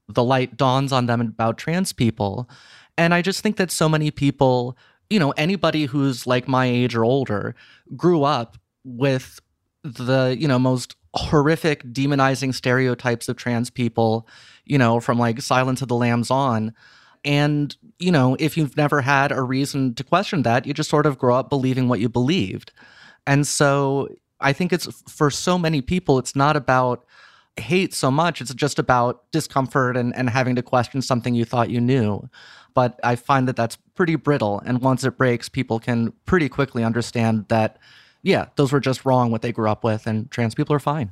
Speaker 2: the light dawns on them about trans people. And I just think that so many people, you know, anybody who's like my age or older grew up with the, you know, most horrific demonizing stereotypes of trans people you know, from like Silence of the Lambs on. And, you know, if you've never had a reason to question that, you just sort of grow up believing what you believed. And so I think it's for so many people, it's not about hate so much. It's just about discomfort and, and having to question something you thought you knew. But I find that that's pretty brittle. And once it breaks, people can pretty quickly understand that, yeah, those were just wrong what they grew up with, and trans people are fine.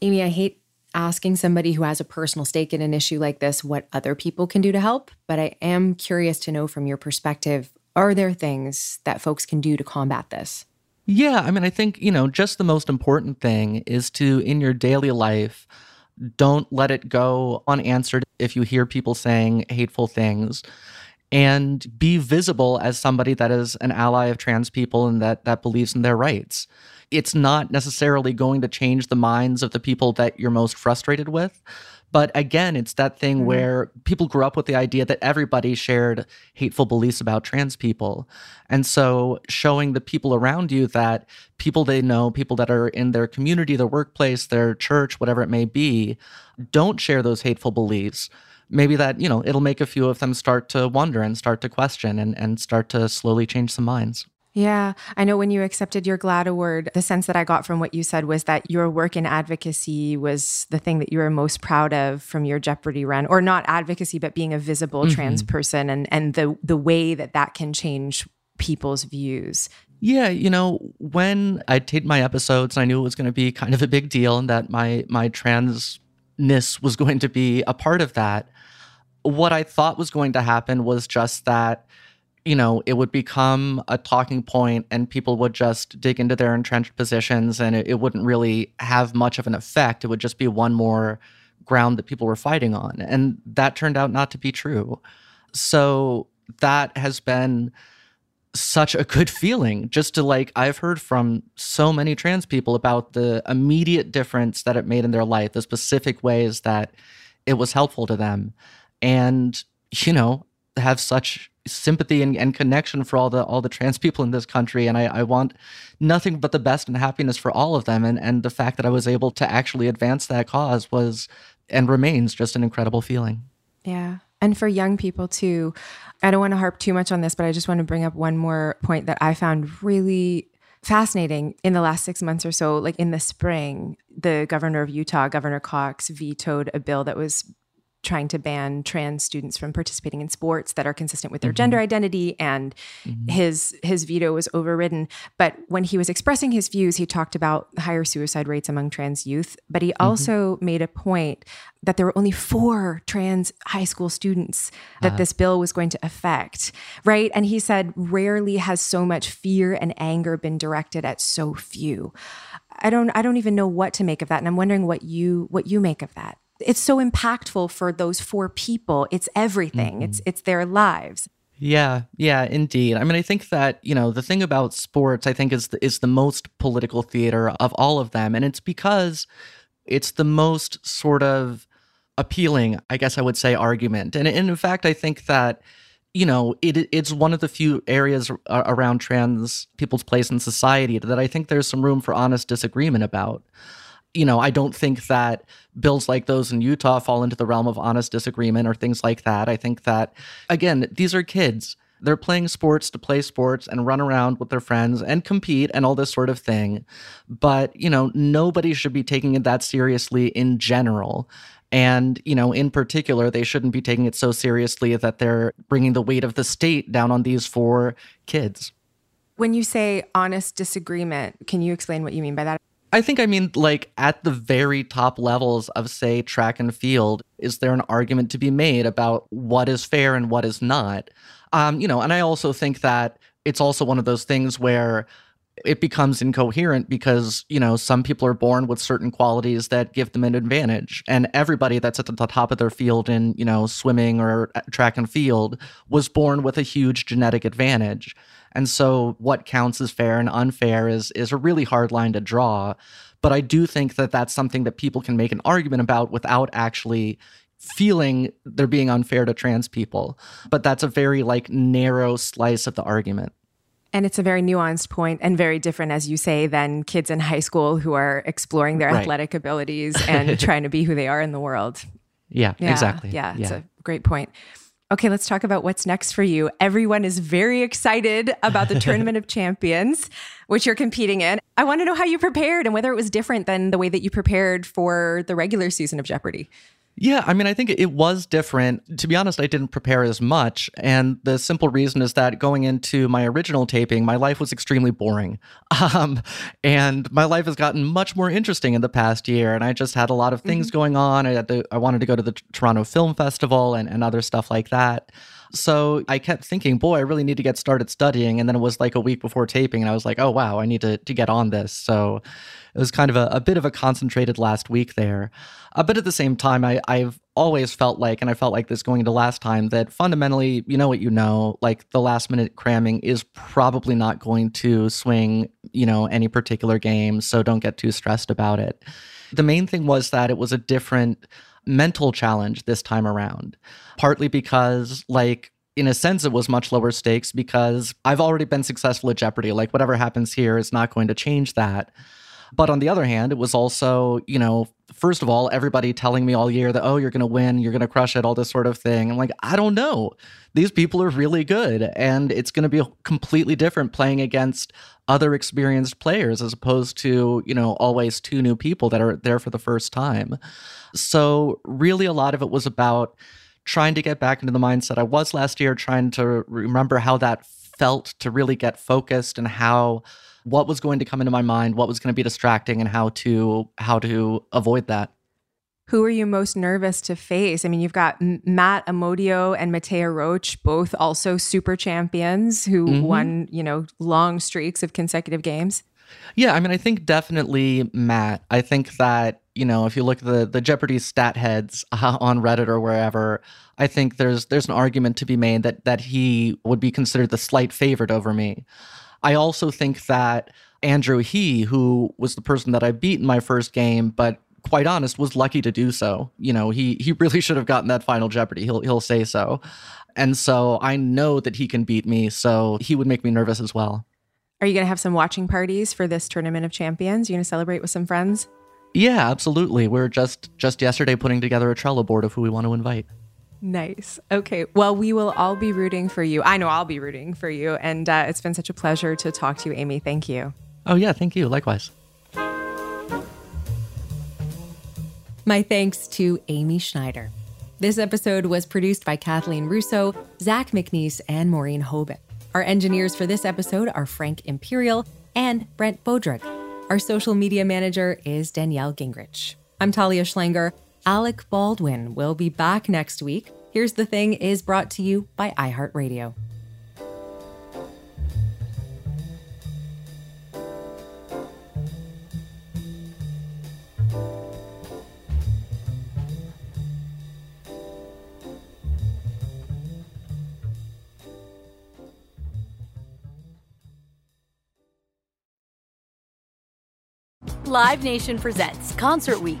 Speaker 1: Amy, I hate asking somebody who has a personal stake in an issue like this what other people can do to help, but I am curious to know from your perspective are there things that folks can do to combat this?
Speaker 2: Yeah, I mean, I think, you know, just the most important thing is to, in your daily life, don't let it go unanswered if you hear people saying hateful things and be visible as somebody that is an ally of trans people and that that believes in their rights it's not necessarily going to change the minds of the people that you're most frustrated with. But again, it's that thing mm-hmm. where people grew up with the idea that everybody shared hateful beliefs about trans people. And so showing the people around you that people they know, people that are in their community, their workplace, their church, whatever it may be, don't share those hateful beliefs. Maybe that, you know, it'll make a few of them start to wonder and start to question and, and start to slowly change some minds.
Speaker 1: Yeah. I know when you accepted your GLAAD award, the sense that I got from what you said was that your work in advocacy was the thing that you were most proud of from your Jeopardy run, or not advocacy, but being a visible mm-hmm. trans person and, and the, the way that that can change people's views.
Speaker 2: Yeah, you know, when I taped my episodes, I knew it was going to be kind of a big deal and that my my transness was going to be a part of that. What I thought was going to happen was just that you know, it would become a talking point and people would just dig into their entrenched positions and it, it, wouldn't really have much of an effect. It would just be one more ground that people were fighting on. And that turned out not to be true. So that has been such a good feeling just to like I've heard from so many trans people about the immediate difference that it made in their life, the specific ways that it was helpful to them. And you know, have such sympathy and, and connection for all the all the trans people in this country and I, I want nothing but the best and happiness for all of them and and the fact that I was able to actually advance that cause was and remains just an incredible feeling.
Speaker 1: Yeah. And for young people too, I don't want to harp too much on this, but I just want to bring up one more point that I found really fascinating in the last six months or so. Like in the spring, the governor of Utah, Governor Cox, vetoed a bill that was trying to ban trans students from participating in sports that are consistent with their mm-hmm. gender identity and mm-hmm. his his veto was overridden but when he was expressing his views he talked about higher suicide rates among trans youth but he mm-hmm. also made a point that there were only four trans high school students that uh, this bill was going to affect right and he said rarely has so much fear and anger been directed at so few i don't i don't even know what to make of that and i'm wondering what you what you make of that it's so impactful for those four people. It's everything. Mm-hmm. It's it's their lives.
Speaker 2: Yeah, yeah, indeed. I mean, I think that you know the thing about sports, I think, is the, is the most political theater of all of them, and it's because it's the most sort of appealing, I guess I would say, argument. And, and in fact, I think that you know it it's one of the few areas around trans people's place in society that I think there's some room for honest disagreement about you know, I don't think that bills like those in Utah fall into the realm of honest disagreement or things like that. I think that, again, these are kids. They're playing sports to play sports and run around with their friends and compete and all this sort of thing. But, you know, nobody should be taking it that seriously in general. And, you know, in particular, they shouldn't be taking it so seriously that they're bringing the weight of the state down on these four kids.
Speaker 1: When you say honest disagreement, can you explain what you mean by that?
Speaker 2: I think I mean like at the very top levels of say track and field, is there an argument to be made about what is fair and what is not? Um, you know, and I also think that it's also one of those things where it becomes incoherent because you know some people are born with certain qualities that give them an advantage. And everybody that's at the top of their field in you know swimming or track and field was born with a huge genetic advantage. And so what counts as fair and unfair is is a really hard line to draw. But i do think that that's something that people can make an argument about without actually feeling they're being unfair to trans people. But that's a very like narrow slice of the argument
Speaker 1: and it's a very nuanced point and very different, as you say, than kids in high school who are exploring their right. athletic abilities and trying to be who they are in the world.
Speaker 2: Yeah, yeah exactly.
Speaker 1: Yeah, it's a great point. Okay, let's talk about what's next for you. Everyone is very excited about the Tournament of Champions, which you're competing in. I want to know how you prepared and whether it was different than the way that you prepared for the regular season of Jeopardy!
Speaker 2: Yeah, I mean, I think it was different. To be honest, I didn't prepare as much. And the simple reason is that going into my original taping, my life was extremely boring. Um, and my life has gotten much more interesting in the past year. And I just had a lot of things mm-hmm. going on. I, had to, I wanted to go to the Toronto Film Festival and, and other stuff like that. So I kept thinking, boy, I really need to get started studying. And then it was like a week before taping, and I was like, oh, wow, I need to, to get on this. So it was kind of a, a bit of a concentrated last week there. Uh, but at the same time, I, I've always felt like, and I felt like this going into last time, that fundamentally, you know what you know, like the last minute cramming is probably not going to swing, you know, any particular game. So don't get too stressed about it. The main thing was that it was a different mental challenge this time around, partly because, like, in a sense, it was much lower stakes because I've already been successful at Jeopardy. Like, whatever happens here is not going to change that. But on the other hand, it was also, you know, first of all, everybody telling me all year that, oh, you're going to win, you're going to crush it, all this sort of thing. I'm like, I don't know. These people are really good. And it's going to be completely different playing against other experienced players as opposed to, you know, always two new people that are there for the first time. So, really, a lot of it was about trying to get back into the mindset I was last year, trying to remember how that felt to really get focused and how what was going to come into my mind, what was going to be distracting and how to how to avoid that.
Speaker 1: Who are you most nervous to face? I mean, you've got Matt Amodio and Mattea Roach, both also super champions who mm-hmm. won, you know, long streaks of consecutive games.
Speaker 2: Yeah, I mean, I think definitely Matt. I think that you know, if you look at the the Jeopardy stat heads uh, on Reddit or wherever, I think there's there's an argument to be made that that he would be considered the slight favorite over me. I also think that Andrew He, who was the person that I beat in my first game, but quite honest, was lucky to do so. You know, he he really should have gotten that final Jeopardy. He'll he'll say so. And so I know that he can beat me, so he would make me nervous as well.
Speaker 1: Are you going to have some watching parties for this tournament of champions? You going to celebrate with some friends?
Speaker 2: Yeah, absolutely. We're just just yesterday putting together a Trello board of who we want to invite.
Speaker 1: Nice. Okay. Well, we will all be rooting for you. I know I'll be rooting for you. And uh, it's been such a pleasure to talk to you, Amy. Thank you.
Speaker 2: Oh, yeah. Thank you. Likewise.
Speaker 3: My thanks to Amy Schneider.
Speaker 1: This episode was produced by Kathleen Russo, Zach McNeese, and Maureen Hobin. Our engineers for this episode are Frank Imperial and Brent Bodrick. Our social media manager is Danielle Gingrich. I'm Talia Schlanger. Alec Baldwin will be back next week. Here's the Thing is brought to you by iHeartRadio.
Speaker 6: Live Nation presents Concert Week.